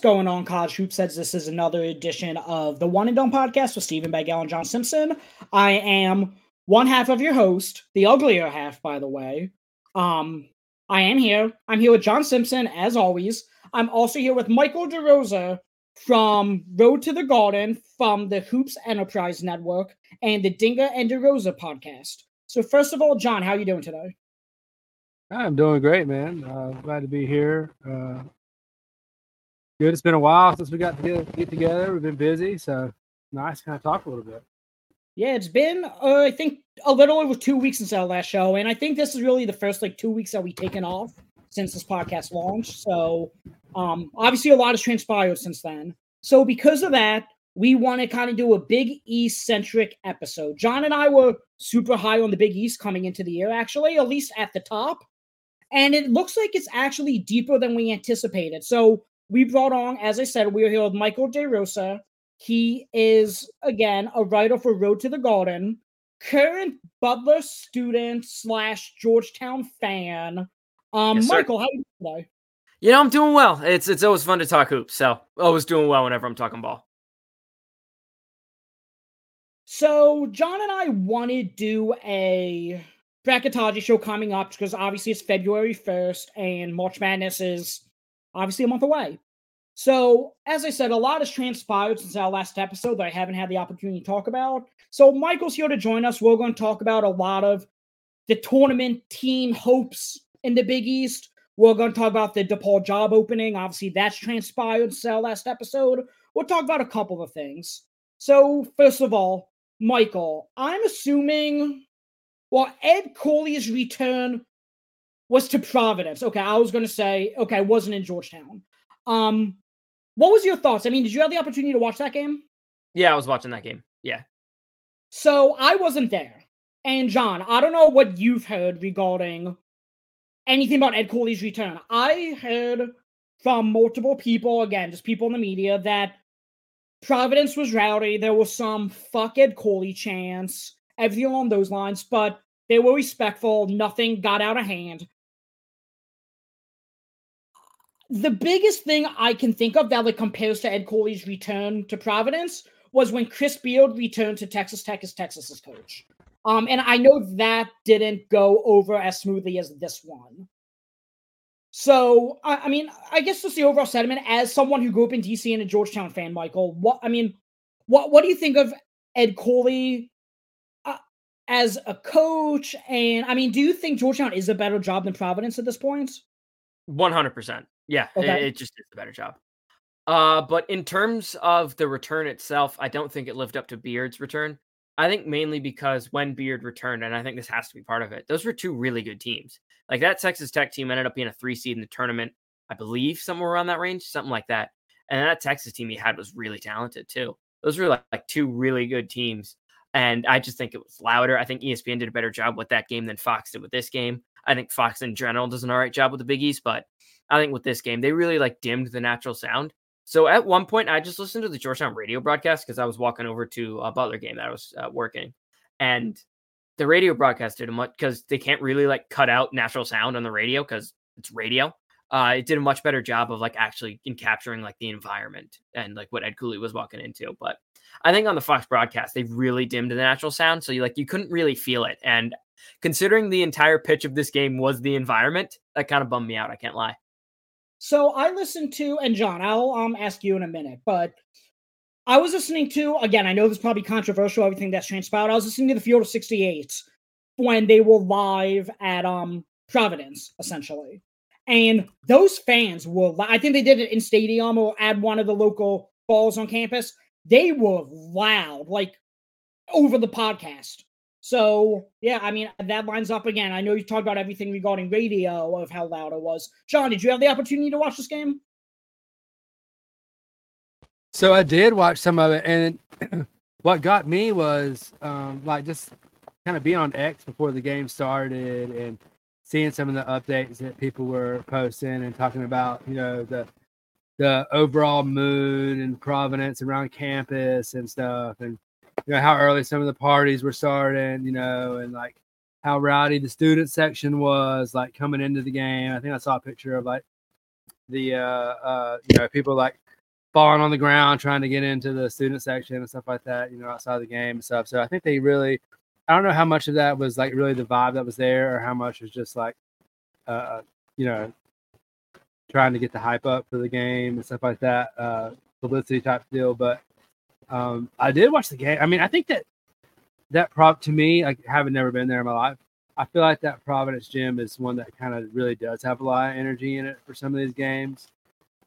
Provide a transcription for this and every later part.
Going on, College Hoop says this is another edition of the One and Done podcast with Steven Bagel and John Simpson. I am one half of your host, the uglier half, by the way. Um, I am here. I'm here with John Simpson, as always. I'm also here with Michael DeRosa from Road to the Garden from the Hoops Enterprise Network and the Dinger and DeRosa podcast. So, first of all, John, how are you doing today? I'm doing great, man. Uh, glad to be here. Uh, good. It's been a while since we got to get, get together. We've been busy, so nice to kind of talk a little bit. Yeah, it's been uh, I think a little over two weeks since our last show, and I think this is really the first like two weeks that we've taken off since this podcast launched. So, um, obviously a lot has transpired since then. So because of that, we want to kind of do a Big East centric episode. John and I were super high on the Big East coming into the year, actually, at least at the top. And it looks like it's actually deeper than we anticipated. So we brought on, as I said, we are here with Michael DeRosa. He is, again, a writer for Road to the Garden, current Butler student slash Georgetown fan. Um, Yes, sir. Michael, how you doing today? You know, I'm doing well. It's it's always fun to talk hoops, so always doing well whenever I'm talking ball. So John and I want to do a bracketology show coming up because obviously it's February 1st and March Madness is obviously a month away. So, as I said, a lot has transpired since our last episode that I haven't had the opportunity to talk about. So, Michael's here to join us. We're going to talk about a lot of the tournament team hopes in the Big East. We're going to talk about the DePaul job opening. Obviously, that's transpired since our last episode. We'll talk about a couple of things. So, first of all, Michael, I'm assuming, well, Ed Cooley's return was to Providence. Okay, I was going to say, okay, wasn't in Georgetown. Um, what was your thoughts? I mean, did you have the opportunity to watch that game? Yeah, I was watching that game. Yeah. So I wasn't there. And John, I don't know what you've heard regarding anything about Ed Cooley's return. I heard from multiple people, again, just people in the media, that Providence was rowdy. There was some fuck Ed Cooley chants, everything along those lines, but they were respectful. Nothing got out of hand. The biggest thing I can think of that like compares to Ed Cooley's return to Providence was when Chris Beard returned to Texas Tech as Texas's coach. Um, and I know that didn't go over as smoothly as this one. So, I, I mean, I guess just the overall sentiment as someone who grew up in DC and a Georgetown fan, Michael. What I mean, what what do you think of Ed Cooley uh, as a coach? And I mean, do you think Georgetown is a better job than Providence at this point? One hundred percent. Yeah, it, Okay. it just is a better job. Uh, but in terms of the return itself, I don't think it lived up to Beard's return. I think mainly because when Beard returned, and I think this has to be part of it, those were two really good teams. Like that Texas Tech team ended up being a three seed in the tournament, I believe, somewhere around that range, something like that. And that Texas team he had was really talented too. Those were like, like two really good teams. And I just think it was louder. I think ESPN did a better job with that game than Fox did with this game. I think Fox in general does an all right job with the Big East, but I think with this game, they really like dimmed the natural sound. So at one point, I just listened to the Georgetown radio broadcast because I was walking over to a Butler game that I was uh, working, and the radio broadcast did a much because they can't really like cut out natural sound on the radio because it's radio. Uh, it did a much better job of like actually in capturing like the environment and like what Ed Cooley was walking into. But I think on the Fox broadcast, they really dimmed the natural sound, so you like you couldn't really feel it. And considering the entire pitch of this game was the environment, that kind of bummed me out. I can't lie. So I listened to, and John, I'll um ask you in a minute, but I was listening to again. I know this is probably controversial, everything that's transpired. I was listening to the Field of '68 when they were live at um Providence, essentially, and those fans were. I think they did it in stadium or at one of the local balls on campus. They were loud, like over the podcast. So yeah, I mean that lines up again. I know you talked about everything regarding radio of how loud it was. John, did you have the opportunity to watch this game? So I did watch some of it, and what got me was um, like just kind of being on X before the game started and seeing some of the updates that people were posting and talking about, you know, the the overall mood and Providence around campus and stuff, and you know how early some of the parties were starting, you know, and like how rowdy the student section was, like coming into the game. I think I saw a picture of like the uh, uh, you know people like falling on the ground trying to get into the student section and stuff like that. You know, outside the game and stuff. So I think they really, I don't know how much of that was like really the vibe that was there, or how much was just like, uh, uh you know, trying to get the hype up for the game and stuff like that, uh, publicity type deal. But um, I did watch the game. I mean, I think that that prop to me, like having never been there in my life, I feel like that Providence gym is one that kind of really does have a lot of energy in it for some of these games.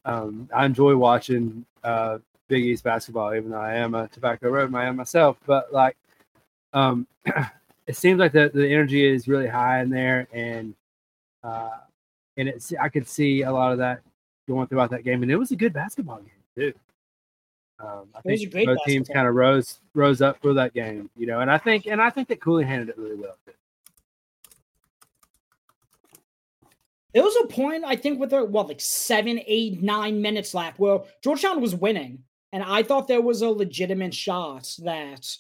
Um, I enjoy watching uh, Big East basketball, even though I am a Tobacco Road man myself. But like, um, it seems like the, the energy is really high in there, and uh, and it's I could see a lot of that going throughout that game, and it was a good basketball game too. Um, I think both teams kind of rose rose up for that game, you know, and I think and I think that Cooley handled it really well. Too. There was a point I think with the what like seven, eight, nine minutes left where Georgetown was winning, and I thought there was a legitimate shot that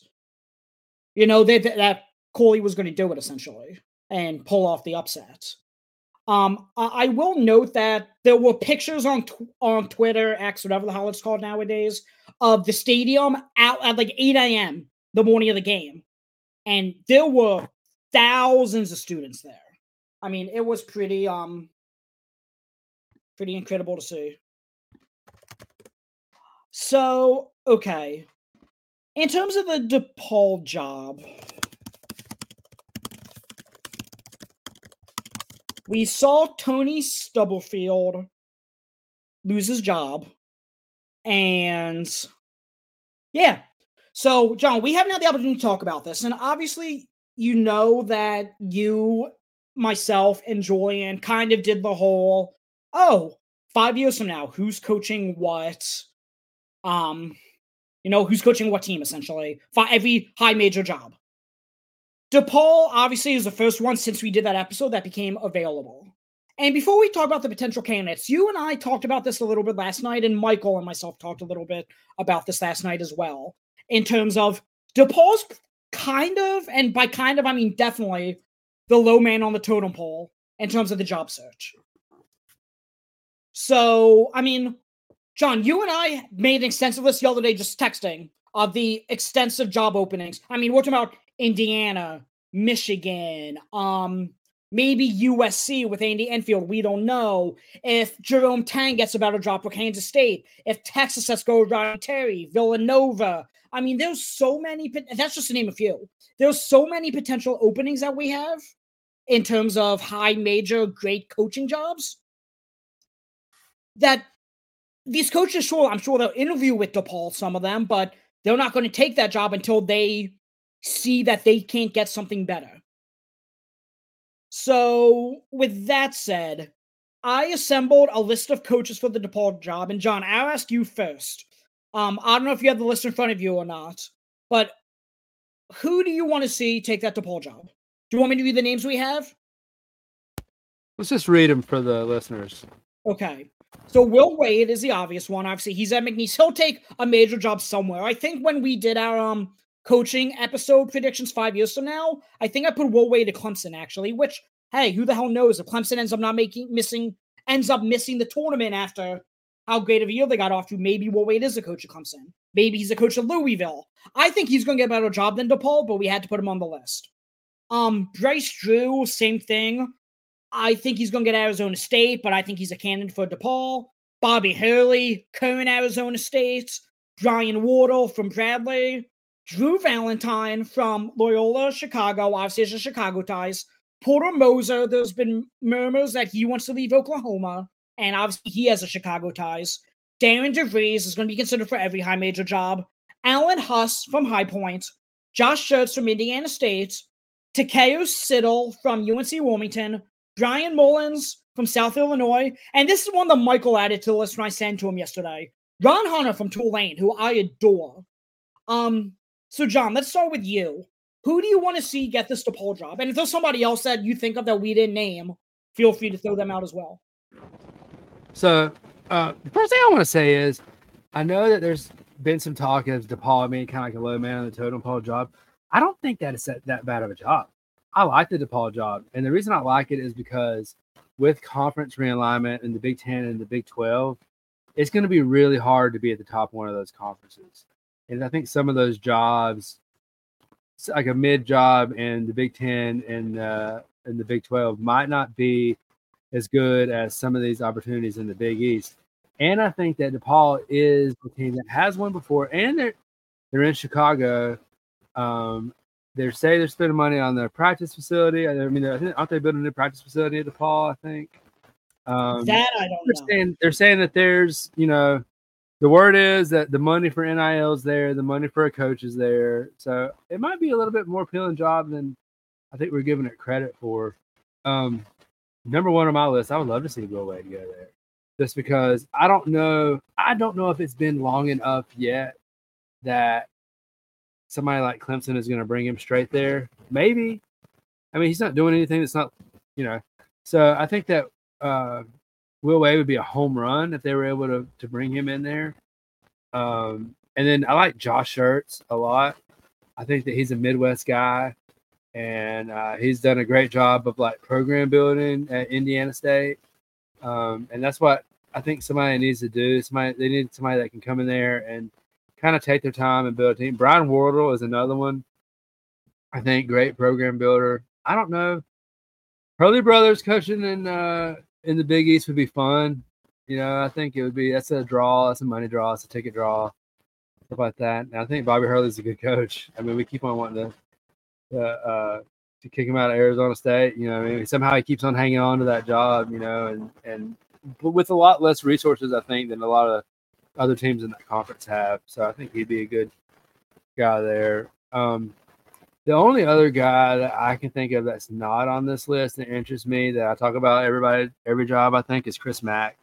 you know that that Cooley was going to do it essentially and pull off the upset. Um, I, will note that there were pictures on tw- on Twitter, X, whatever the hell it's called nowadays, of the stadium out at like 8 a.m. the morning of the game, and there were thousands of students there. I mean, it was pretty um pretty incredible to see. So, okay. In terms of the DePaul job, we saw Tony Stubblefield lose his job. And yeah. So, John, we haven't had the opportunity to talk about this. And obviously, you know that you, myself, and Julian kind of did the whole, oh, five years from now, who's coaching what? Um, you know, who's coaching what team essentially for every high major job. DePaul obviously is the first one since we did that episode that became available. And before we talk about the potential candidates, you and I talked about this a little bit last night, and Michael and myself talked a little bit about this last night as well, in terms of DePaul's kind of, and by kind of, I mean definitely, the low man on the totem pole in terms of the job search. So, I mean, John, you and I made an extensive list the other day just texting of the extensive job openings. I mean, we're talking about Indiana, Michigan, um, maybe USC with Andy Enfield. We don't know if Jerome Tang gets a better job for Kansas State. If Texas has go Ryan Terry, Villanova. I mean, there's so many. That's just to name a few. There's so many potential openings that we have in terms of high major great coaching jobs that these coaches, sure, I'm sure they'll interview with DePaul, some of them, but they're not going to take that job until they see that they can't get something better. So, with that said, I assembled a list of coaches for the DePaul job. And John, I'll ask you first. Um, I don't know if you have the list in front of you or not, but who do you want to see take that DePaul job? Do you want me to read the names we have? Let's just read them for the listeners. Okay. So Will Wade is the obvious one. Obviously, he's at McNeese. He'll take a major job somewhere. I think when we did our um coaching episode predictions five years from now, I think I put Will Wade to Clemson actually. Which hey, who the hell knows if Clemson ends up not making missing ends up missing the tournament after how great of a year they got off to. Maybe Will Wade is a coach of Clemson. Maybe he's a coach of Louisville. I think he's going to get a better job than DePaul, but we had to put him on the list. Um, Bryce Drew, same thing. I think he's going to get Arizona State, but I think he's a candidate for DePaul. Bobby Hurley, current Arizona State. Brian Wardle from Bradley. Drew Valentine from Loyola, Chicago. Obviously, has a Chicago ties. Porter Moser, there's been murmurs that he wants to leave Oklahoma, and obviously he has a Chicago ties. Darian DeVries is going to be considered for every high major job. Alan Huss from High Point. Josh Schertz from Indiana State. Takayo Siddle from UNC Wilmington. Bryan Mullins from South Illinois. And this is one that Michael added to the list when I sent to him yesterday. Ron Hunter from Tulane, who I adore. Um, so John, let's start with you. Who do you want to see get this DePaul job? And if there's somebody else that you think of that we didn't name, feel free to throw them out as well. So uh, the first thing I want to say is I know that there's been some talk of DePaul being kind of like a low man on the totem pole job. I don't think that is that bad of a job. I like the DePaul job. And the reason I like it is because with conference realignment in the Big Ten and the Big Twelve, it's going to be really hard to be at the top one of those conferences. And I think some of those jobs, like a mid job in the Big Ten and uh, in the Big Twelve, might not be as good as some of these opportunities in the Big East. And I think that DePaul is a team that has won before, and they're they're in Chicago. Um, they say they're spending money on their practice facility. I mean, I think, aren't they building a new practice facility at DePaul? I think. Um, that I don't they're. Saying, they're saying that there's, you know, the word is that the money for NIL is there, the money for a coach is there. So it might be a little bit more appealing job than I think we're giving it credit for. Um, number one on my list, I would love to see Will Wade go there, just because I don't know. I don't know if it's been long enough yet that somebody like Clemson is going to bring him straight there. Maybe. I mean, he's not doing anything that's not, you know. So I think that uh, Will Wade would be a home run if they were able to to bring him in there. Um, and then I like Josh Schertz a lot. I think that he's a Midwest guy, and uh, he's done a great job of like program building at Indiana State. Um, and that's what I think somebody needs to do. Somebody they need somebody that can come in there and kind of take their time and build a team. Brian Wardle is another one. I think great program builder. I don't know. Hurley Brothers coaching in uh, in the Big East would be fun. You know, I think it would be that's a draw, that's a money draw, it's a ticket draw, stuff like that. And I think Bobby Hurley's a good coach. I mean, we keep on wanting to uh, uh, to kick him out of Arizona State. You know, I mean, somehow he keeps on hanging on to that job. You know, and and with a lot less resources, I think, than a lot of other teams in that conference have. So I think he'd be a good guy there. Um, the only other guy that I can think of that's not on this list that interests me that I talk about everybody every job I think is Chris Mack.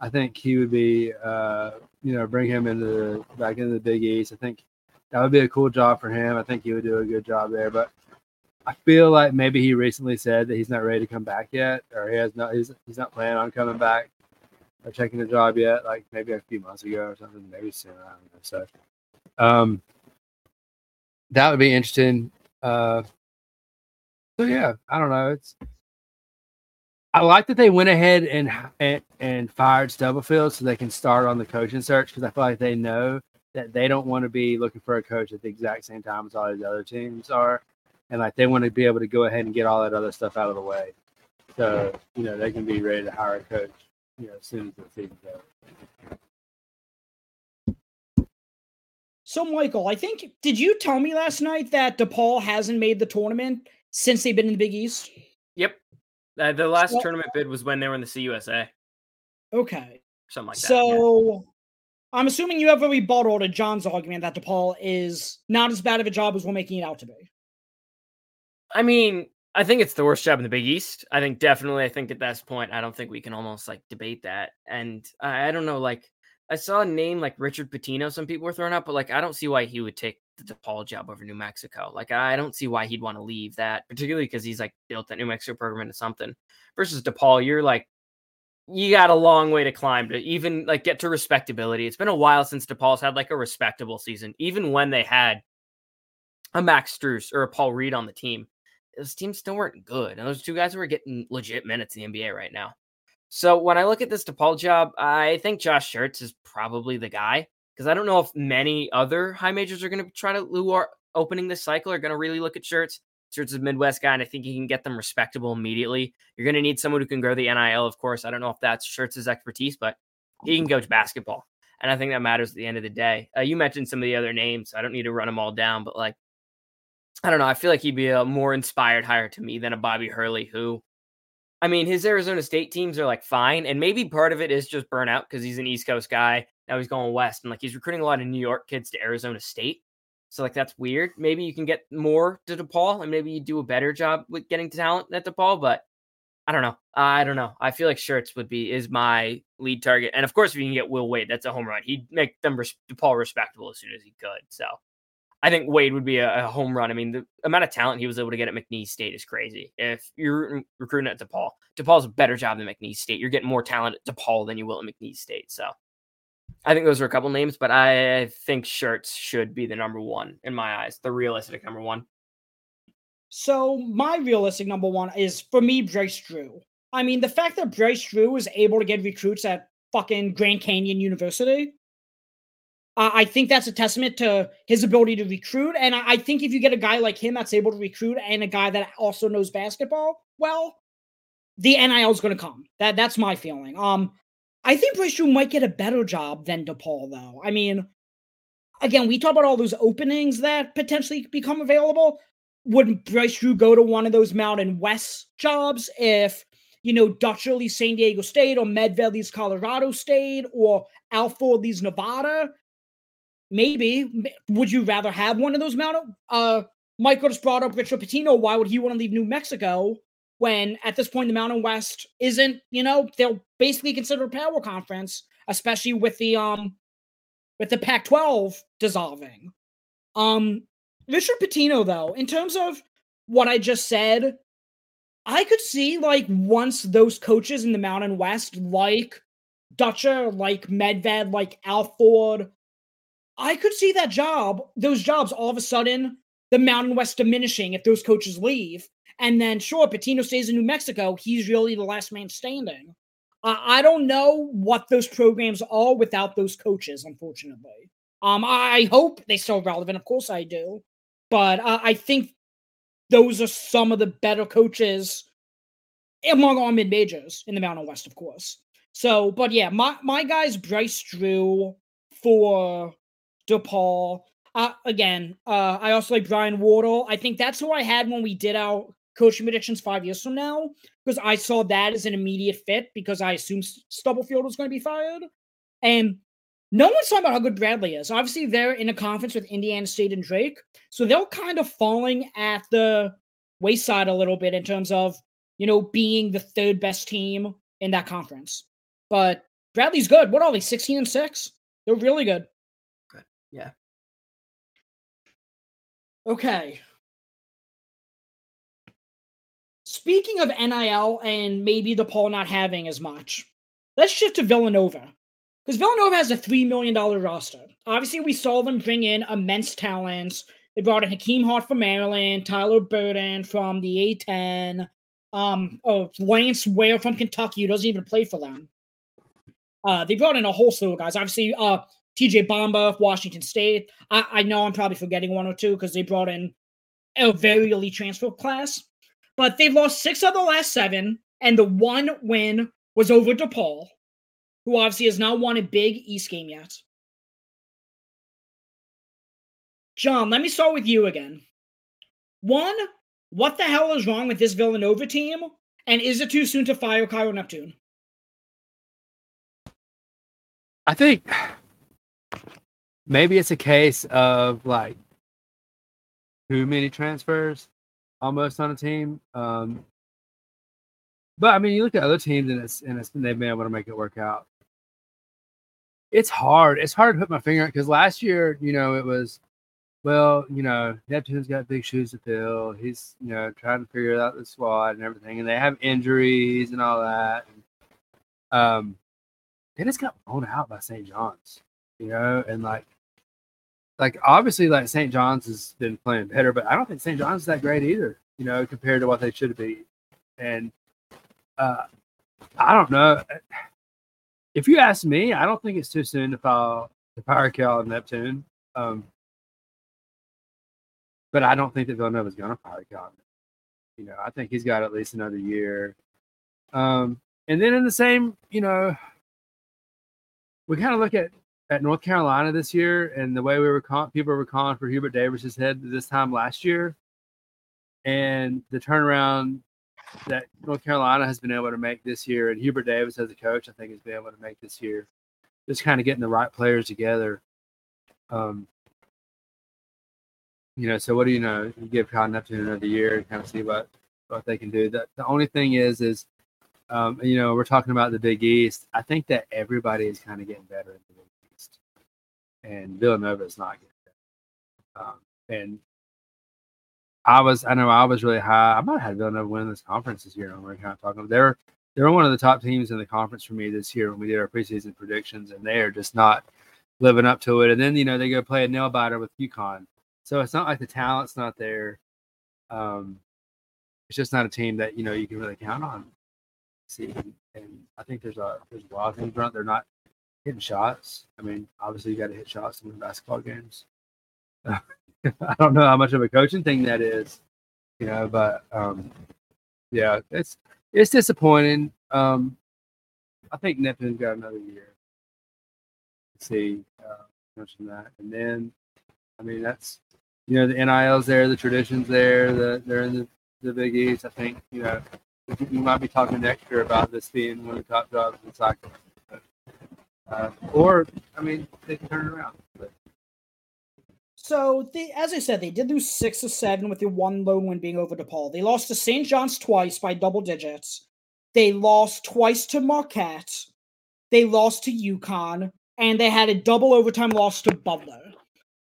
I think he would be uh, you know bring him into the, back into the Big East. I think that would be a cool job for him. I think he would do a good job there. But I feel like maybe he recently said that he's not ready to come back yet, or he has not he's he's not planning on coming back or taking the job yet. Like maybe a few months ago or something, maybe soon. I don't know. So, um, that would be interesting. Uh, so yeah, I don't know. It's I like that they went ahead and and, and fired Stubblefield so they can start on the coaching search because I feel like they know that they don't want to be looking for a coach at the exact same time as all these other teams are, and like they want to be able to go ahead and get all that other stuff out of the way, so you know they can be ready to hire a coach, you know, as soon as the season's over. So, Michael, I think did you tell me last night that DePaul hasn't made the tournament since they've been in the Big East? Yep. Uh, the last so, tournament bid was when they were in the CUSA. Okay. Something like that. So, yeah. I'm assuming you have a rebuttal to John's argument that DePaul is not as bad of a job as we're making it out to be. I mean, I think it's the worst job in the Big East. I think definitely. I think at this point, I don't think we can almost like debate that. And I, I don't know, like I saw a name like Richard Pitino. Some people were throwing out, but like I don't see why he would take the DePaul job over New Mexico. Like I don't see why he'd want to leave that, particularly because he's like built that New Mexico program into something. Versus DePaul, you're like you got a long way to climb to even like get to respectability. It's been a while since DePaul's had like a respectable season, even when they had a Max Strus or a Paul Reed on the team. Those teams still weren't good, and those two guys were getting legit minutes in the NBA right now. So when I look at this DePaul job, I think Josh Schertz is probably the guy because I don't know if many other high majors are going to try to are opening this cycle are going to really look at Schertz. Schertz is a Midwest guy, and I think he can get them respectable immediately. You're going to need someone who can grow the NIL, of course. I don't know if that's Schertz's expertise, but he can coach basketball, and I think that matters at the end of the day. Uh, you mentioned some of the other names. I don't need to run them all down, but like, I don't know. I feel like he'd be a more inspired hire to me than a Bobby Hurley, who I mean, his Arizona State teams are like fine, and maybe part of it is just burnout because he's an East Coast guy. Now he's going west, and like he's recruiting a lot of New York kids to Arizona State. So like that's weird. Maybe you can get more to DePaul, and maybe you do a better job with getting talent at DePaul. But I don't know. I don't know. I feel like Schertz would be is my lead target, and of course, if you can get Will Wade, that's a home run. He'd make them res- DePaul respectable as soon as he could. So I think Wade would be a, a, home run. I mean, the amount of talent he was able to get at McNeese State is crazy. If you're recruiting at DePaul, DePaul's a better job than McNeese State. You're getting more talent at DePaul than you will at McNeese State. So I think those are a couple names, but I think Schertz should be the number one in my eyes, the realistic number one. So my realistic number one is for me, Bryce Drew. I mean, the fact that Bryce Drew was able to get recruits at fucking Grand Canyon University, uh, I think that's a testament to his ability to recruit. And I, I think if you get a guy like him that's able to recruit and a guy that also knows basketball well, the NIL is going to come. That that's my feeling. Um, I think Bryce Drew might get a better job than DePaul, though. I mean, again, we talk about all those openings that potentially become available. Would Bryce Drew go to one of those Mountain West jobs if you know Dutcher leaves San Diego State or Medved leaves Colorado State or Alford leaves Nevada? Maybe. Would you rather have one of those Mountain? Uh, Michael just brought up Richard Pitino. Why would he want to leave New Mexico? when at this point the Mountain West isn't, you know, they'll basically consider a power conference, especially with the um with the Pac-12 dissolving. Um Richard Pitino, though, in terms of what I just said, I could see like once those coaches in the Mountain West, like Dutcher, like Medved, like Alford, I could see that job, those jobs all of a sudden, the Mountain West diminishing if those coaches leave. And then, sure, Pitino stays in New Mexico. He's really the last man standing. I don't know what those programs are without those coaches, unfortunately. Um, I hope they still relevant. Of course, I do. But uh, I think those are some of the better coaches among all mid majors in the Mountain West, of course. So, but yeah, my my guy's Bryce Drew for DePaul. Uh, again, uh, I also like Brian Wardle. I think that's who I had when we did our coaching predictions five years from now because I saw that as an immediate fit because I assumed Stubblefield was going to be fired. And no one's talking about how good Bradley is. Obviously, they're in a conference with Indiana State and Drake. So they're kind of falling at the wayside a little bit in terms of, you know, being the third best team in that conference. But Bradley's good. What are they, 16 and 6? They're really good. Yeah. Okay. Speaking of NIL and maybe DePaul not having as much, let's shift to Villanova. Because Villanova has a $3 million roster. Obviously, we saw them bring in immense talents. They brought in Hakim Hart from Maryland, Tyler Burton from the A10, um, oh, Lance Ware from Kentucky, who doesn't even play for them. Uh, they brought in a whole slew of guys. Obviously, uh, TJ Bamba, Washington State. I, I know I'm probably forgetting one or two because they brought in a very elite transfer class but they've lost six of the last seven, and the one win was over DePaul, who obviously has not won a big East game yet. John, let me start with you again. One, what the hell is wrong with this Villanova team? And is it too soon to fire Kyle Neptune? I think maybe it's a case of like too many transfers almost on a team. Um, but I mean, you look at other teams and it's and it's, they've been able to make it work out. It's hard. It's hard to put my finger on because last year, you know, it was, well, you know, Neptune's got big shoes to fill. He's, you know, trying to figure out the squad and everything, and they have injuries and all that. And, um, they just got blown out by St. John's, you know, and like like obviously like St. John's has been playing better, but I don't think St. John's is that great either, you know, compared to what they should be. And uh I don't know. If you ask me, I don't think it's too soon to file the Power kill and Neptune. Um but I don't think that Villanova's gonna fire Cal. You know, I think he's got at least another year. Um and then in the same, you know, we kind of look at at North Carolina this year and the way we were calling, people were calling for Hubert Davis's head this time last year, and the turnaround that North Carolina has been able to make this year, and Hubert Davis as a coach, I think, has been able to make this year, just kind of getting the right players together. Um, you know, so what do you know? You give Kyle Neptune another year and kind of see what what they can do. The, the only thing is, is um, you know, we're talking about the Big East. I think that everybody is kind of getting better in the Big and Villanova is not good. Um, and I was, I know I was really high. I might have had Villanova win this conference this year. We're kind of talking. They're they're one of the top teams in the conference for me this year when we did our preseason predictions, and they are just not living up to it. And then you know they go play a nail biter with UConn, so it's not like the talent's not there. Um, it's just not a team that you know you can really count on. see, and I think there's a there's a lot of things around. They're not hitting shots. I mean, obviously you got to hit shots in the basketball games. I don't know how much of a coaching thing that is, you know, but um, yeah, it's it's disappointing. Um, I think Neptune's got another year. Let's see, uh, mention that, and then I mean that's you know the NIL's there, the traditions there, the they're in the the Big East. I think you know we might be talking next year about this being one of the top jobs in cycling. Uh, or I mean, they can turn it around. But. So, as I said, they did lose six to seven with the one lone win being over DePaul. They lost to St. John's twice by double digits. They lost twice to Marquette. They lost to UConn, and they had a double overtime loss to Butler.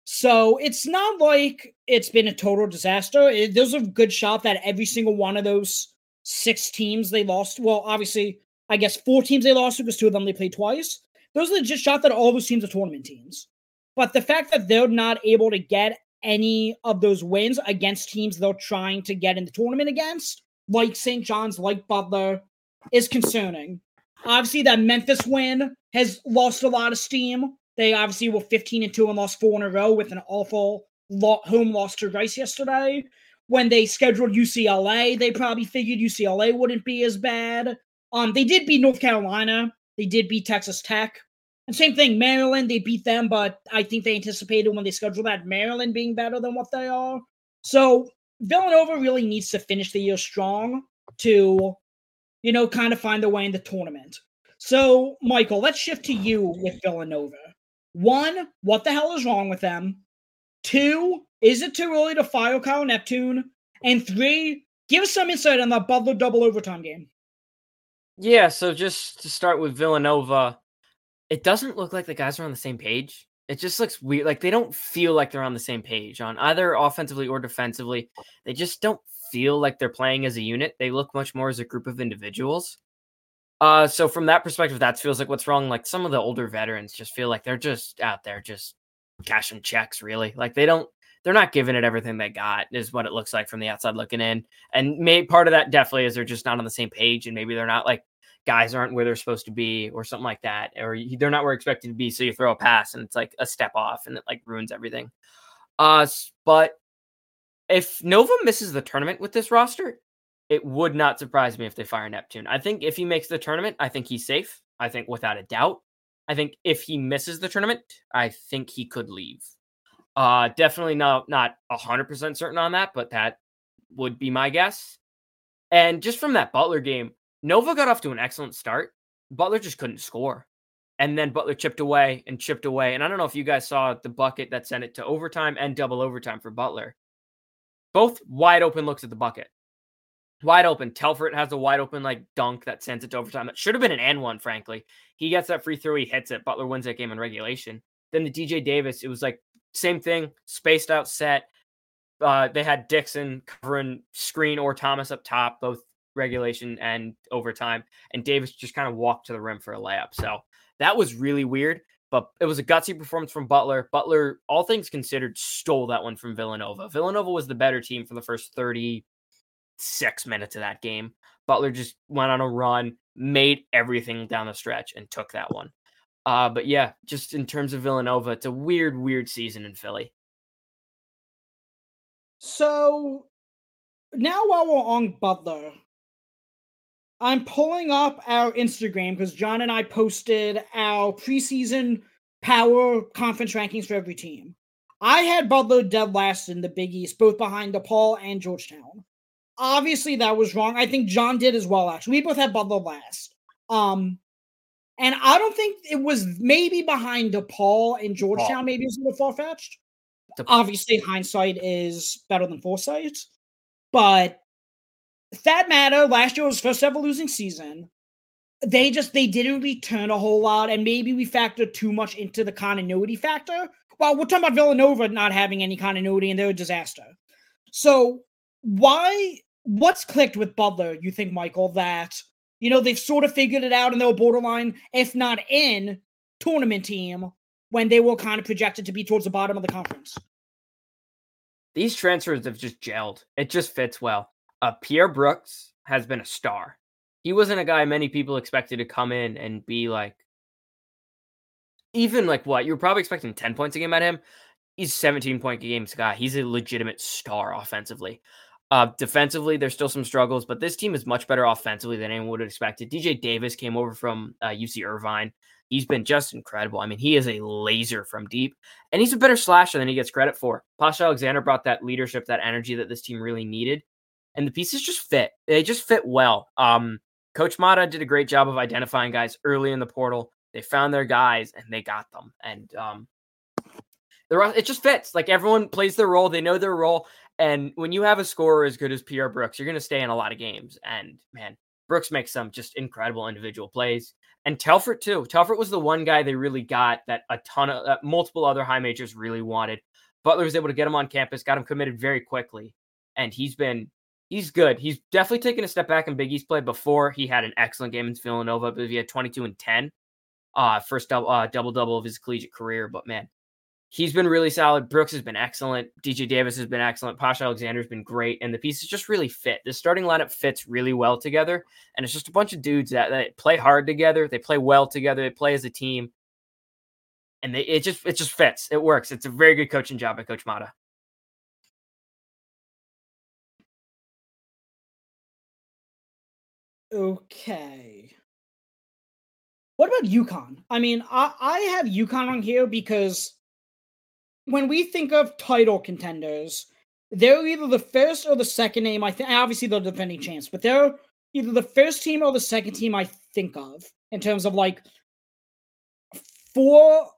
So it's not like it's been a total disaster. It, there's a good shot that every single one of those six teams they lost. Well, obviously, I guess four teams they lost because two of them they played twice. There's are legit shots that all those teams are tournament teams. But the fact that they're not able to get any of those wins against teams they're trying to get in the tournament against, like St. John's, like Butler, is concerning. Obviously, that Memphis win has lost a lot of steam. They obviously were 15 and 2 and lost four in a row with an awful home loss to Rice yesterday. When they scheduled UCLA, they probably figured UCLA wouldn't be as bad. Um, they did beat North Carolina. They did beat Texas Tech. And same thing, Maryland, they beat them, but I think they anticipated when they scheduled that Maryland being better than what they are. So Villanova really needs to finish the year strong to, you know, kind of find their way in the tournament. So, Michael, let's shift to you with Villanova. One, what the hell is wrong with them? Two, is it too early to fire Kyle Neptune? And three, give us some insight on the Butler double overtime game. Yeah, so just to start with Villanova, it doesn't look like the guys are on the same page. It just looks weird. Like they don't feel like they're on the same page on either offensively or defensively. They just don't feel like they're playing as a unit. They look much more as a group of individuals. Uh, so from that perspective, that feels like what's wrong. Like some of the older veterans just feel like they're just out there just cashing checks, really. Like they don't, they're not giving it everything they got, is what it looks like from the outside looking in. And may part of that definitely is they're just not on the same page, and maybe they're not like guys aren't where they're supposed to be, or something like that, or they're not where expected to be. So you throw a pass, and it's like a step off, and it like ruins everything. Uh, but if Nova misses the tournament with this roster, it would not surprise me if they fire Neptune. I think if he makes the tournament, I think he's safe. I think without a doubt. I think if he misses the tournament, I think he could leave. Uh definitely not not 100% certain on that, but that would be my guess. And just from that Butler game, Nova got off to an excellent start. Butler just couldn't score. And then Butler chipped away and chipped away. And I don't know if you guys saw the bucket that sent it to overtime and double overtime for Butler. Both wide open looks at the bucket wide open. Telfort has a wide open like dunk that sends it to overtime. That should have been an and one, frankly. He gets that free throw, he hits it. Butler wins that game in regulation. Then the DJ Davis, it was like same thing, spaced out set. Uh, they had Dixon covering screen or Thomas up top, both regulation and overtime, and Davis just kind of walked to the rim for a layup. So that was really weird. But it was a gutsy performance from Butler. Butler, all things considered, stole that one from Villanova. Villanova was the better team for the first 36 minutes of that game. Butler just went on a run, made everything down the stretch, and took that one. Uh, but yeah, just in terms of Villanova, it's a weird, weird season in Philly. So now while we're on Butler, I'm pulling up our Instagram because John and I posted our preseason power conference rankings for every team. I had Butler dead last in the Big East, both behind DePaul and Georgetown. Obviously, that was wrong. I think John did as well. Actually, we both had Butler last. Um, and I don't think it was maybe behind DePaul and Georgetown. Maybe it was a little far fetched. Obviously, hindsight is better than foresight, but that matter. Last year was first ever losing season. They just they didn't return a whole lot, and maybe we factored too much into the continuity factor. Well, we're talking about Villanova not having any continuity, and they're a disaster. So why what's clicked with Butler, you think, Michael, that, you know, they've sort of figured it out and they're borderline, if not in, tournament team when they were kind of projected to be towards the bottom of the conference? These transfers have just gelled. It just fits well. Uh, Pierre Brooks has been a star. he wasn't a guy many people expected to come in and be like even like what you were probably expecting 10 points a game at him. He's 17 point games guy. He's a legitimate star offensively. Uh, defensively, there's still some struggles, but this team is much better offensively than anyone would have expected. DJ Davis came over from uh, UC Irvine. He's been just incredible. I mean, he is a laser from deep, and he's a better slasher than he gets credit for. Posh Alexander brought that leadership, that energy that this team really needed, and the pieces just fit. They just fit well. Um, Coach Matta did a great job of identifying guys early in the portal. They found their guys and they got them, and um, the rest, it just fits. Like everyone plays their role, they know their role, and when you have a scorer as good as Pierre Brooks, you're going to stay in a lot of games. And man, Brooks makes some just incredible individual plays. And Telfort too. Telfort was the one guy they really got that a ton of uh, multiple other high majors really wanted. Butler was able to get him on campus, got him committed very quickly, and he's been he's good. He's definitely taken a step back in Big East play. Before he had an excellent game in Villanova. I believe he had 22 and 10, uh, first double uh, double double of his collegiate career. But man, he's been really solid. Brooks has been excellent. DJ Davis has been excellent. Posh Alexander's been great. And the pieces just really fit. The starting lineup fits really well together. And it's just a bunch of dudes that, that play hard together. They play well together. They play as a team. And they, it just it just fits. It works. It's a very good coaching job by Coach Matta. Okay. What about UConn? I mean, I, I have UConn on here because when we think of title contenders, they're either the first or the second name. I think obviously they're the defending champs, but they're either the first team or the second team I think of in terms of like for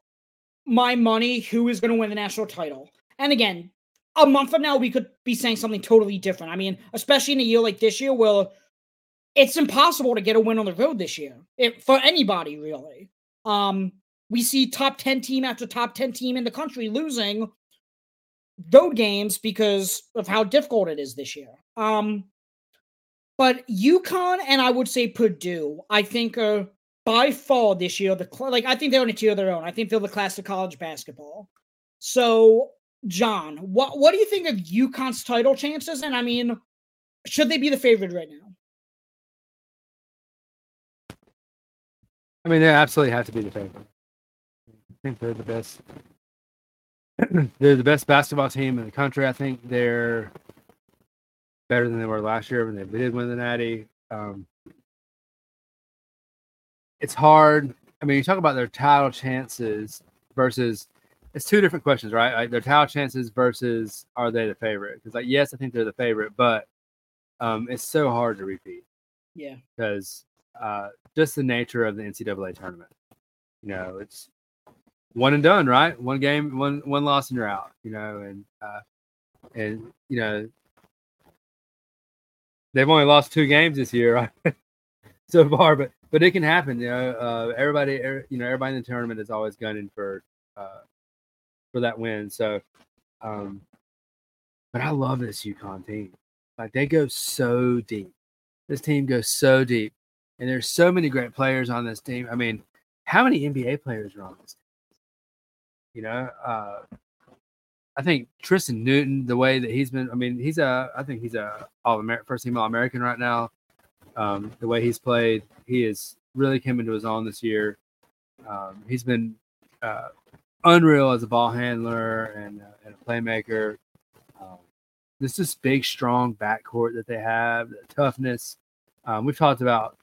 my money, who is going to win the national title. And again, a month from now, we could be saying something totally different. I mean, especially in a year like this year where it's impossible to get a win on the road this year it, for anybody, really. Um, we see top 10 team after top 10 team in the country losing road games because of how difficult it is this year. Um, but UConn and I would say Purdue, I think are by far this year the like I think they're on a tier of their own. I think they're the class of college basketball. So, John, what what do you think of UConn's title chances? And I mean, should they be the favorite right now? I mean, they absolutely have to be the favorite I think they're the best. they're the best basketball team in the country. I think they're better than they were last year when they did win the Natty. Um, it's hard. I mean, you talk about their title chances versus it's two different questions, right? Like their title chances versus are they the favorite? Because like yes, I think they're the favorite, but um, it's so hard to repeat. Yeah, because uh, just the nature of the NCAA tournament. You know, it's one and done, right? One game, one one loss, and you're out. You know, and uh, and you know they've only lost two games this year, right? so far, but but it can happen. You know, uh, everybody, you know, everybody in the tournament is always gunning for uh, for that win. So, um, but I love this UConn team. Like they go so deep. This team goes so deep, and there's so many great players on this team. I mean, how many NBA players are on this team? You know, uh, I think Tristen Newton, the way that he's been, I mean, he's a, I think he's a all American, first team All American right now. Um, the way he's played, he has really came into his own this year. Um, he's been uh, unreal as a ball handler and, uh, and a playmaker. Um, this is big, strong backcourt that they have, the toughness. Um, we've talked about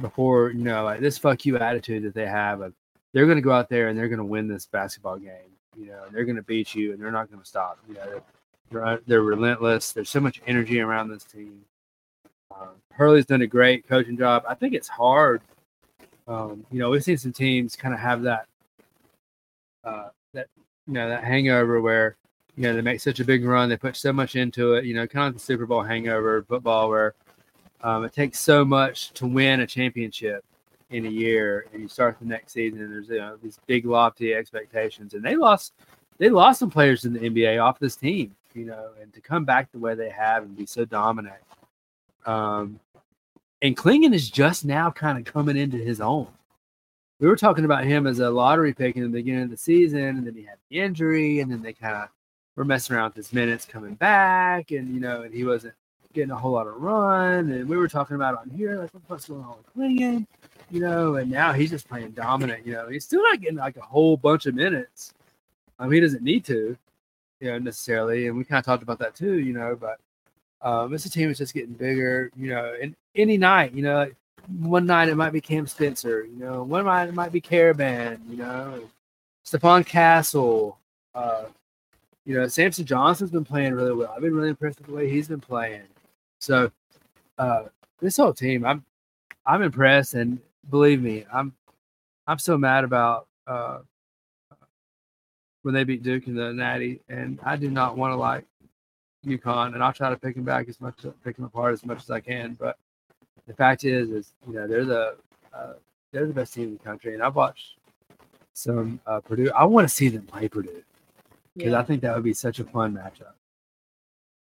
before, you know, like this fuck you attitude that they have of they're going to go out there and they're going to win this basketball game. You know, they're going to beat you and they're not going to stop. You know, they're, they're relentless. There's so much energy around this team. Uh, Hurley's done a great coaching job. I think it's hard. Um, you know, we've seen some teams kind of have that uh, that you know that hangover where you know they make such a big run, they put so much into it. You know, kind of the Super Bowl hangover football where um, it takes so much to win a championship in a year, and you start the next season, and there's you know, these big lofty expectations, and they lost they lost some players in the NBA off this team, you know, and to come back the way they have and be so dominant. Um, and Clingan is just now kind of coming into his own. We were talking about him as a lottery pick in the beginning of the season, and then he had the injury, and then they kind of were messing around with his minutes coming back, and you know, and he wasn't getting a whole lot of run, and we were talking about on here like what's going on with Clingan, you know, and now he's just playing dominant. You know, he's still not getting like a whole bunch of minutes. Um, he doesn't need to, you know, necessarily, and we kind of talked about that too, you know, but um, this team is just getting bigger, you know, and any night, you know, one night it might be Cam Spencer, you know, one night it might be Karaban, you know, Stephon Castle, uh, you know, Samson Johnson's been playing really well. I've been really impressed with the way he's been playing. So uh, this whole team, I'm I'm impressed, and believe me, I'm I'm so mad about uh, when they beat Duke in the Natty, and I do not want to like UConn, and I'll try to pick them back as much, pick them apart as much as I can. But the fact is, is you know they're the uh, they're the best team in the country, and I've watched some uh, Purdue. I want to see them play Purdue because yeah. I think that would be such a fun matchup.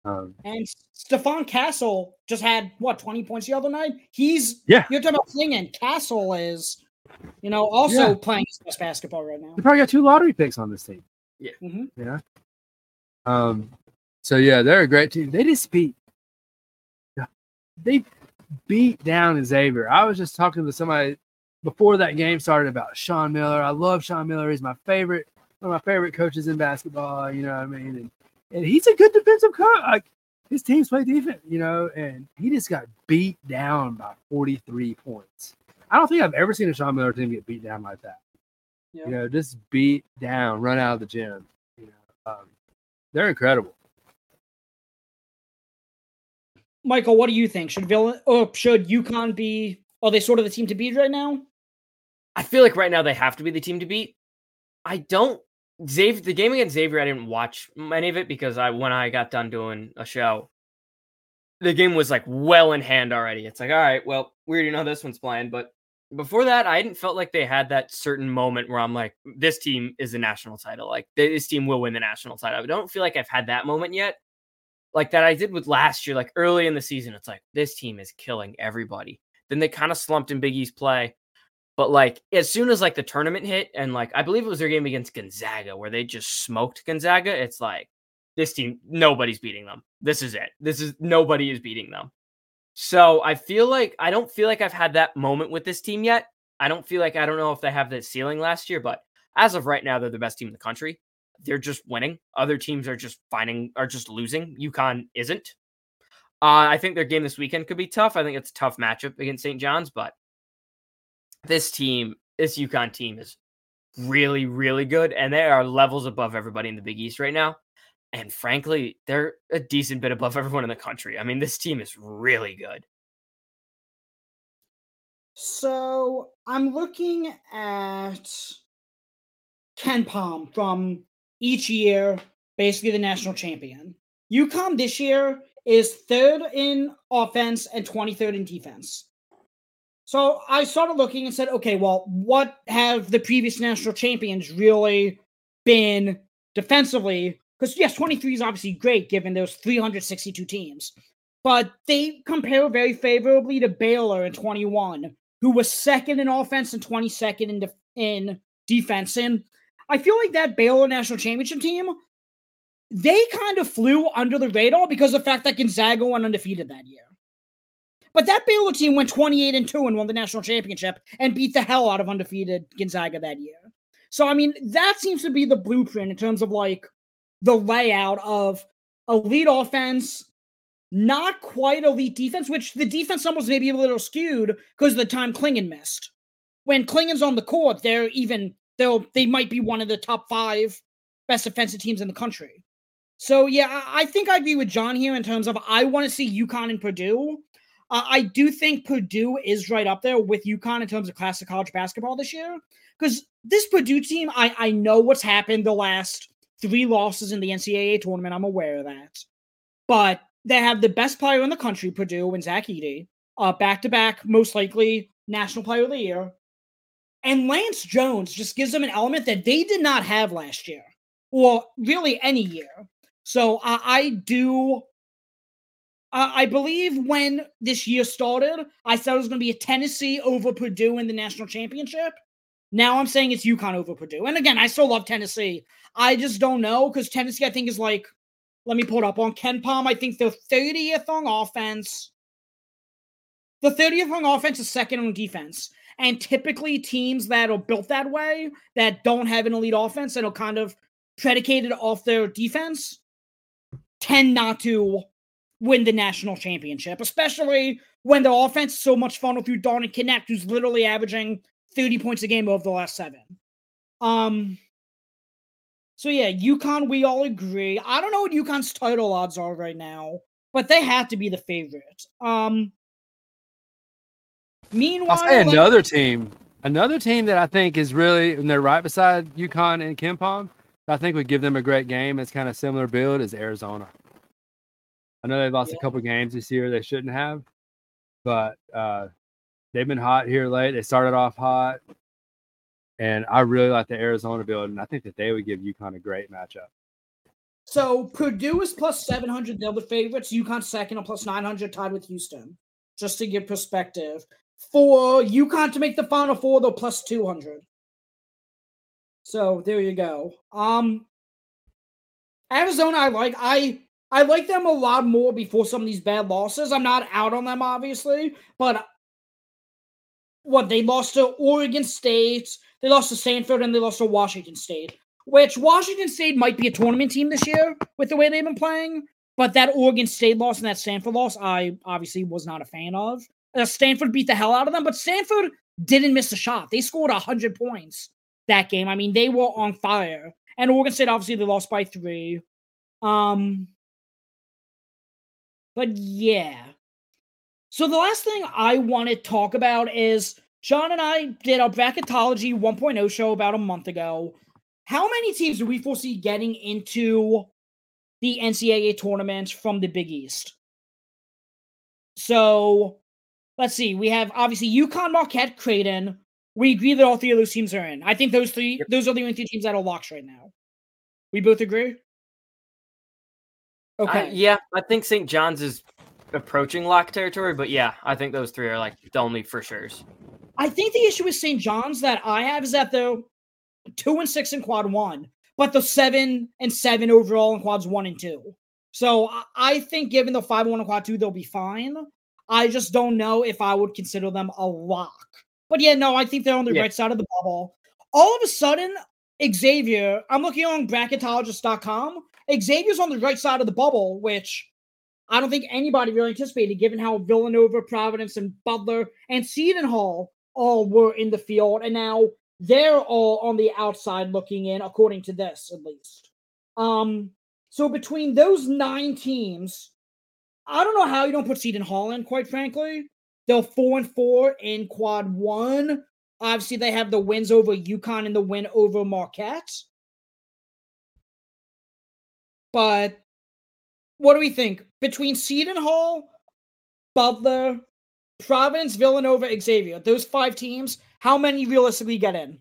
Um, and Stephon Castle just had what twenty points the other night. He's yeah. You're talking about singing. Castle is, you know, also yeah. playing his best basketball right now. They probably got two lottery picks on this team. Yeah. Mm-hmm. Yeah. Um. So yeah, they're a great team. They just beat. They beat down Xavier. I was just talking to somebody before that game started about Sean Miller. I love Sean Miller. He's my favorite, one of my favorite coaches in basketball. You know what I mean? And and he's a good defensive coach. Like his teams play defense, you know, and he just got beat down by 43 points. I don't think I've ever seen a Sean Miller team get beat down like that. Yeah. You know, just beat down, run out of the gym. You know, um, they're incredible. Michael, what do you think? Should Villain or should UConn be? Are they sort of the team to beat right now? I feel like right now they have to be the team to beat. I don't Xavier, the game against Xavier, I didn't watch many of it because I when I got done doing a show, the game was like well in hand already. It's like, all right, well, we already know this one's playing, but before that, I didn't felt like they had that certain moment where I'm like, this team is the national title. Like this team will win the national title. I don't feel like I've had that moment yet. Like that I did with last year, like early in the season. It's like this team is killing everybody. Then they kind of slumped in Big East play. But like as soon as like the tournament hit and like I believe it was their game against Gonzaga where they just smoked Gonzaga, it's like this team nobody's beating them. This is it. This is nobody is beating them. So I feel like I don't feel like I've had that moment with this team yet. I don't feel like I don't know if they have that ceiling last year, but as of right now, they're the best team in the country. They're just winning. Other teams are just finding are just losing. UConn isn't. Uh, I think their game this weekend could be tough. I think it's a tough matchup against St. John's, but this team, this UConn team is really, really good. And they are levels above everybody in the Big East right now. And frankly, they're a decent bit above everyone in the country. I mean, this team is really good. So I'm looking at KenPom from each year, basically the national champion. UConn this year is third in offense and 23rd in defense. So I started looking and said, okay, well, what have the previous national champions really been defensively? Because yes, 23 is obviously great given those 362 teams, but they compare very favorably to Baylor in 21, who was second in offense and 22nd in de- in defense. And I feel like that Baylor national championship team, they kind of flew under the radar because of the fact that Gonzaga went undefeated that year. But that Baylor team went 28 and 2 and won the national championship and beat the hell out of undefeated Gonzaga that year. So, I mean, that seems to be the blueprint in terms of like the layout of elite offense, not quite elite defense, which the defense almost maybe a little skewed because of the time Clingan missed. When Clingan's on the court, they're even, they'll, they might be one of the top five best defensive teams in the country. So, yeah, I think I agree with John here in terms of I want to see UConn and Purdue I do think Purdue is right up there with UConn in terms of classic college basketball this year. Because this Purdue team, I, I know what's happened the last three losses in the NCAA tournament. I'm aware of that. But they have the best player in the country, Purdue, and Zach Edey, uh, back to back, most likely national player of the year. And Lance Jones just gives them an element that they did not have last year, or really any year. So uh, I do uh, I believe when this year started, I said it was going to be a Tennessee over Purdue in the national championship. Now I'm saying it's UConn over Purdue. And again, I still love Tennessee. I just don't know because Tennessee, I think, is like let me pull it up on KenPom. I think they're 30th on offense. The 30th on offense is second on defense. And typically, teams that are built that way, that don't have an elite offense, that are kind of predicated off their defense, tend not to win the national championship, especially when the offense is so much fun through and Knecht, who's literally averaging 30 points a game over the last seven. Um, so yeah, UConn, we all agree. I don't know what UConn's title odds are right now, but they have to be the favorite. Um, meanwhile, I'll say another like, team, another team that I think is really, and they're right beside UConn and KenPom. I think would give them a great game. It's kind of similar build as Arizona. I know they've lost yeah. a couple games this year they shouldn't have, but uh, they've been hot here late. They started off hot. And I really like the Arizona build, and I think that they would give UConn a great matchup. So Purdue is plus 700. They're the favorites. UConn second and plus 900, tied with Houston. Just to give perspective. For UConn to make the Final Four, they're plus 200. So there you go. Um, Arizona, I like. I I like them a lot more before some of these bad losses. I'm not out on them, obviously, but what they lost to Oregon State, they lost to Stanford, and they lost to Washington State. Which Washington State might be a tournament team this year with the way they've been playing, but that Oregon State loss and that Stanford loss, I obviously was not a fan of. Uh, Stanford beat the hell out of them, but Stanford didn't miss a shot. They scored 100 points that game. I mean, they were on fire. And Oregon State, obviously, they lost by three. Um, but yeah, so the last thing I want to talk about is John and I did a bracketology 1.0 show about a month ago. How many teams do we foresee getting into the NCAA tournament from the Big East? So let's see. We have obviously UConn, Marquette, Creighton. We agree that all three of those teams are in. I think those three, those are the only three teams that are locked right now. We both agree. Okay. Uh, yeah, I think St. John's is approaching lock territory, but yeah, I think those three are like the only for sure's. I think the issue with St. John's that I have is that they're two and six in quad one, but the seven and seven overall in quads one and two. So I think given the five and one and quad two, they'll be fine. I just don't know if I would consider them a lock. But yeah, no, I think they're on the yeah. right side of the bubble. All of a sudden, Xavier, I'm looking on bracketologist.com. Xavier's on the right side of the bubble, which I don't think anybody really anticipated, given how Villanova, Providence, and Butler and Seton Hall all were in the field, and now they're all on the outside looking in, according to this at least. Um, so between those nine teams, I don't know how you don't put Seton Hall in, quite frankly. They're four and four in quad one. Obviously, they have the wins over UConn and the win over Marquette. But what do we think? Between Seton Hall, Butler, Providence, Villanova, Xavier, those five teams, how many realistically get in?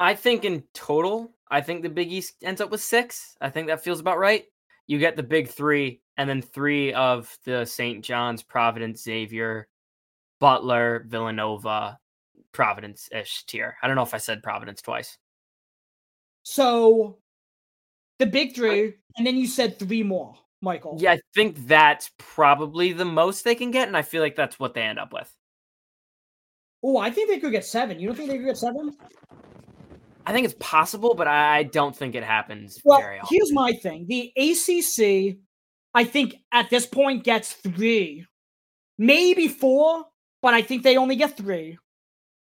I think in total, I think the Big East ends up with six. I think that feels about right. You get the big three, and then three of the St. John's, Providence, Xavier, Butler, Villanova, Providence ish tier. I don't know if I said Providence twice. So the big three, and then you said three more, Michael. Yeah, I think that's probably the most they can get, and I feel like that's what they end up with. Oh, I think they could get seven. You don't think they could get seven? I think it's possible, but I don't think it happens well, Here's my thing. The ACC, I think at this point gets three, maybe four, but I think they only get three.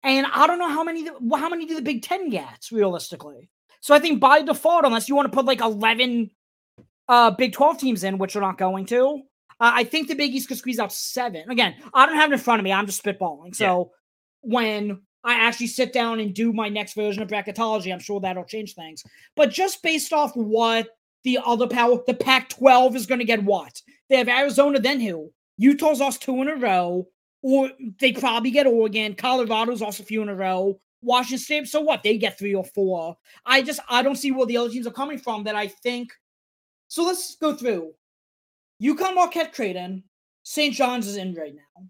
And I don't know how many how many do the Big Ten get realistically. So I think by default, unless you want to put like 11 uh, Big 12 teams in, which we're not going to, uh, I think the Big East could squeeze out seven. Again, I don't have it in front of me. I'm just spitballing. So yeah. when I actually sit down and do my next version of bracketology, I'm sure that'll change things. But just based off what the other power, the Pac 12 is going to get what? They have Arizona, then who? Utah's lost two in a row, or they probably get Oregon. Colorado's also a few in a row. Washington State, so what? They get three or four. I just I don't see where the other teams are coming from that I think. So let's go through. UConn, Marquette, Creighton, St. John's is in right now,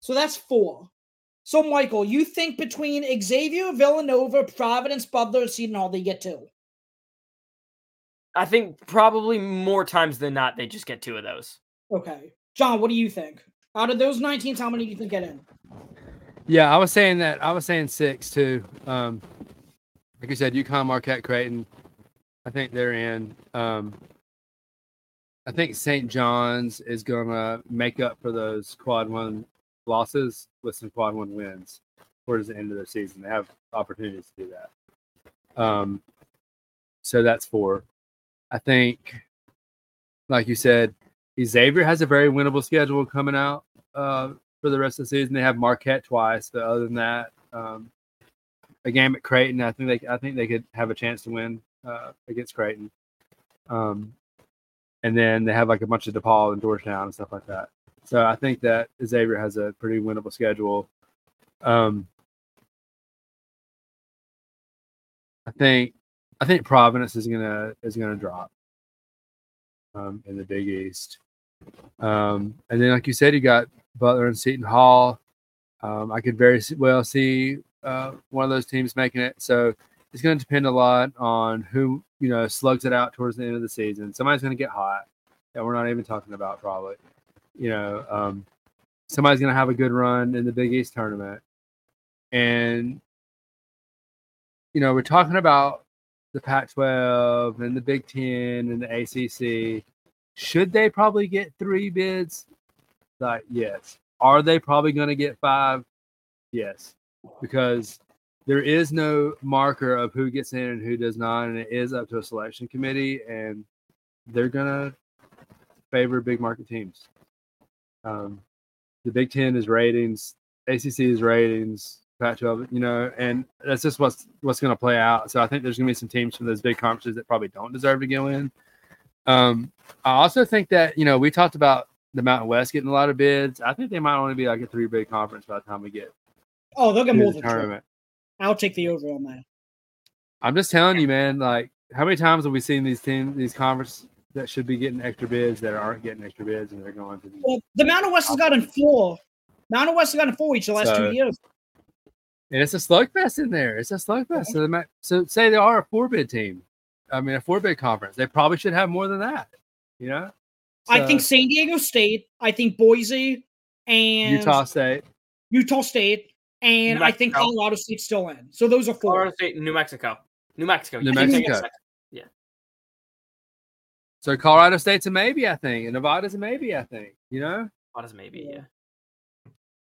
so that's four. So Michael, you think between Xavier, Villanova, Providence, Butler, and Seton Hall, they get two? I think probably more times than not they just get two of those. Okay, John, what do you think? Out of those 19, how many do you think get in? Yeah, I was saying that. I was saying six too. Um, like you said, UConn, Marquette, Creighton. I think they're in. Um, I think St. John's is gonna make up for those quad one losses with some quad one wins towards the end of the season. They have opportunities to do that. Um, so that's four. I think, like you said, Xavier has a very winnable schedule coming out uh, for the rest of the season. They have Marquette twice, but other than that, um, a game at Creighton, I think they I think they could have a chance to win uh, against Creighton. Um, and then they have like a bunch of DePaul and Georgetown and stuff like that. So I think that Xavier has a pretty winnable schedule. Um, I think I think Providence is gonna is gonna drop um, in the Big East. Um, and then, like you said, you got Butler and Seton Hall. Um, I could very well see uh, one of those teams making it. So it's going to depend a lot on who you know slugs it out towards the end of the season. Somebody's going to get hot that we're not even talking about probably. You know, um, somebody's going to have a good run in the Big East tournament, and you know we're talking about the Pac-12 and the Big Ten and the ACC. Should they probably get three bids? Like yes. Are they probably going to get five? Yes, because there is no marker of who gets in and who does not, and it is up to a selection committee, and they're gonna favor big market teams. Um, the Big Ten is ratings, ACC is ratings, Pac-12, you know, and that's just what's what's going to play out. So I think there's going to be some teams from those big conferences that probably don't deserve to go in. Um, I also think that you know we talked about the Mountain West getting a lot of bids. I think they might only be like a three bid conference by the time we get. Oh, they'll get more than tournament. I'll take the over on that. I'm just telling you, man. Like, how many times have we seen these teams, these conference that should be getting extra bids that aren't getting extra bids, and they're going to the. Well, the Mountain West has gotten four. Mountain West has gotten four each the last so, two years. And it's a slugfest in there. It's a slugfest. So, might, so say they are a four bid team. I mean, a four bid conference. They probably should have more than that. You know. So, I think San Diego State. I think Boise and Utah State. Utah State and I think Colorado State's still in. So those are four. Colorado State and New Mexico. New Mexico. New Mexico. Yeah. So Colorado State's a maybe, I think, and Nevada's a maybe, I think. You know, Nevada's a maybe, yeah.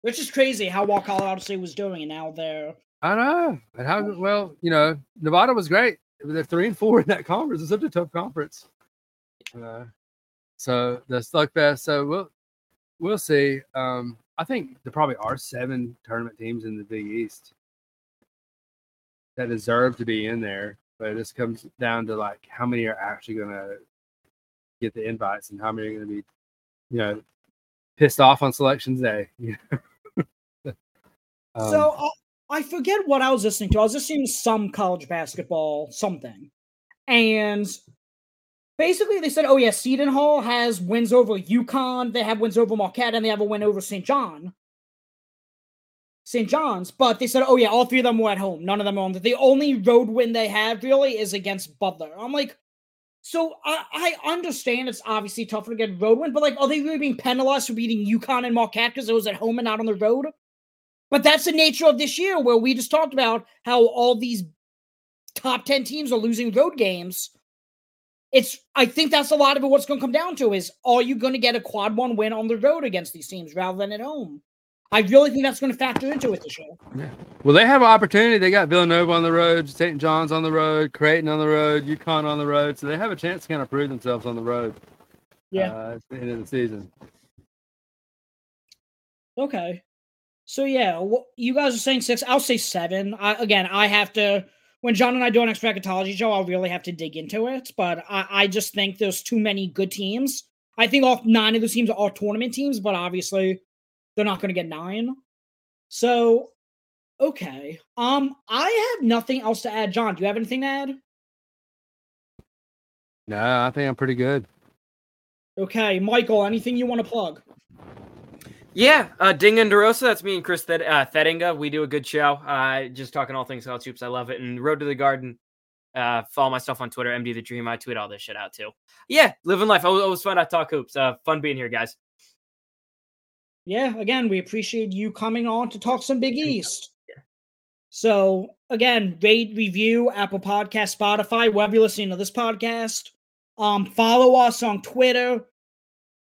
Which is crazy how well Colorado State was doing, and now they're. I know, and how well you know Nevada was great. They're three and four in that conference. It's such a tough conference. Uh, so the slugfest. So we'll we'll see. Um, I think there probably are seven tournament teams in the Big East that deserve to be in there, but it just comes down to like how many are actually going to get the invites and how many are going to be, you know, pissed off on selections day. um, so uh, I forget what I was listening to. I was listening to some college basketball something, and basically they said, oh yeah, Seton Hall has wins over UConn, they have wins over Marquette, and they have a win over St. John. St. John's, but they said, oh yeah, all three of them were at home. None of them were on. The only road win they have really is against Butler. I'm like, so I, I understand it's obviously tougher to get road win, but like, are they really being penalized for beating UConn and Marquette because it was at home and not on the road? But that's the nature of this year, where we just talked about how all these top 10 teams are losing road games it's I think that's a lot of it. What's going to come down to is are you going to get a quad one win on the road against these teams rather than at home? I really think that's going to factor into it this year. Yeah. Well, they have an opportunity. They got Villanova on the road, St. John's on the road, Creighton on the road, UConn on the road, so they have a chance to kind of prove themselves on the road. Yeah, uh, at the end of the season. Okay, so yeah, you guys are saying six. I'll say seven. I, again, I have to when John and I do an bracketology show, I'll really have to dig into it. But I, I just think there's too many good teams. I think all nine of those teams are all tournament teams, but obviously they're not going to get nine. So, okay. Um, I have nothing else to add. John, do you have anything to add? No, I think I'm pretty good. Okay, Michael, anything you want to plug? Yeah, uh, Ding and DeRosa. That's me and Chris Thed- uh, Thedinga. We do a good show. Uh, just talking all things college hoops. I love it. And Road to the Garden. Uh, follow my stuff on Twitter, MD the Dream. I tweet all this shit out too. Yeah, living life. Always, always fun. I talk hoops. Uh, fun being here, guys. Yeah, again, we appreciate you coming on to talk some Big East. So again, rate, review, Apple Podcast, Spotify, wherever you're listening to this podcast. Um, follow us on Twitter.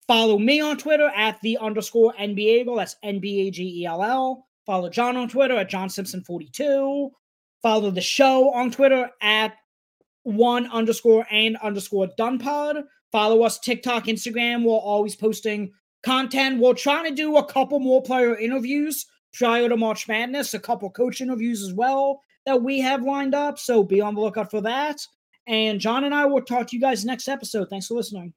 Follow me on Twitter at the underscore NBA That's N B A G E L L. Follow John on Twitter at John Simpson 42. Follow the show on Twitter at one underscore and underscore donepod. Follow us TikTok, Instagram. We're always posting content. We're trying to do a couple more player interviews prior to March Madness, a couple coach interviews as well that we have lined up. So be on the lookout for that. And John and I will talk to you guys next episode. Thanks for listening.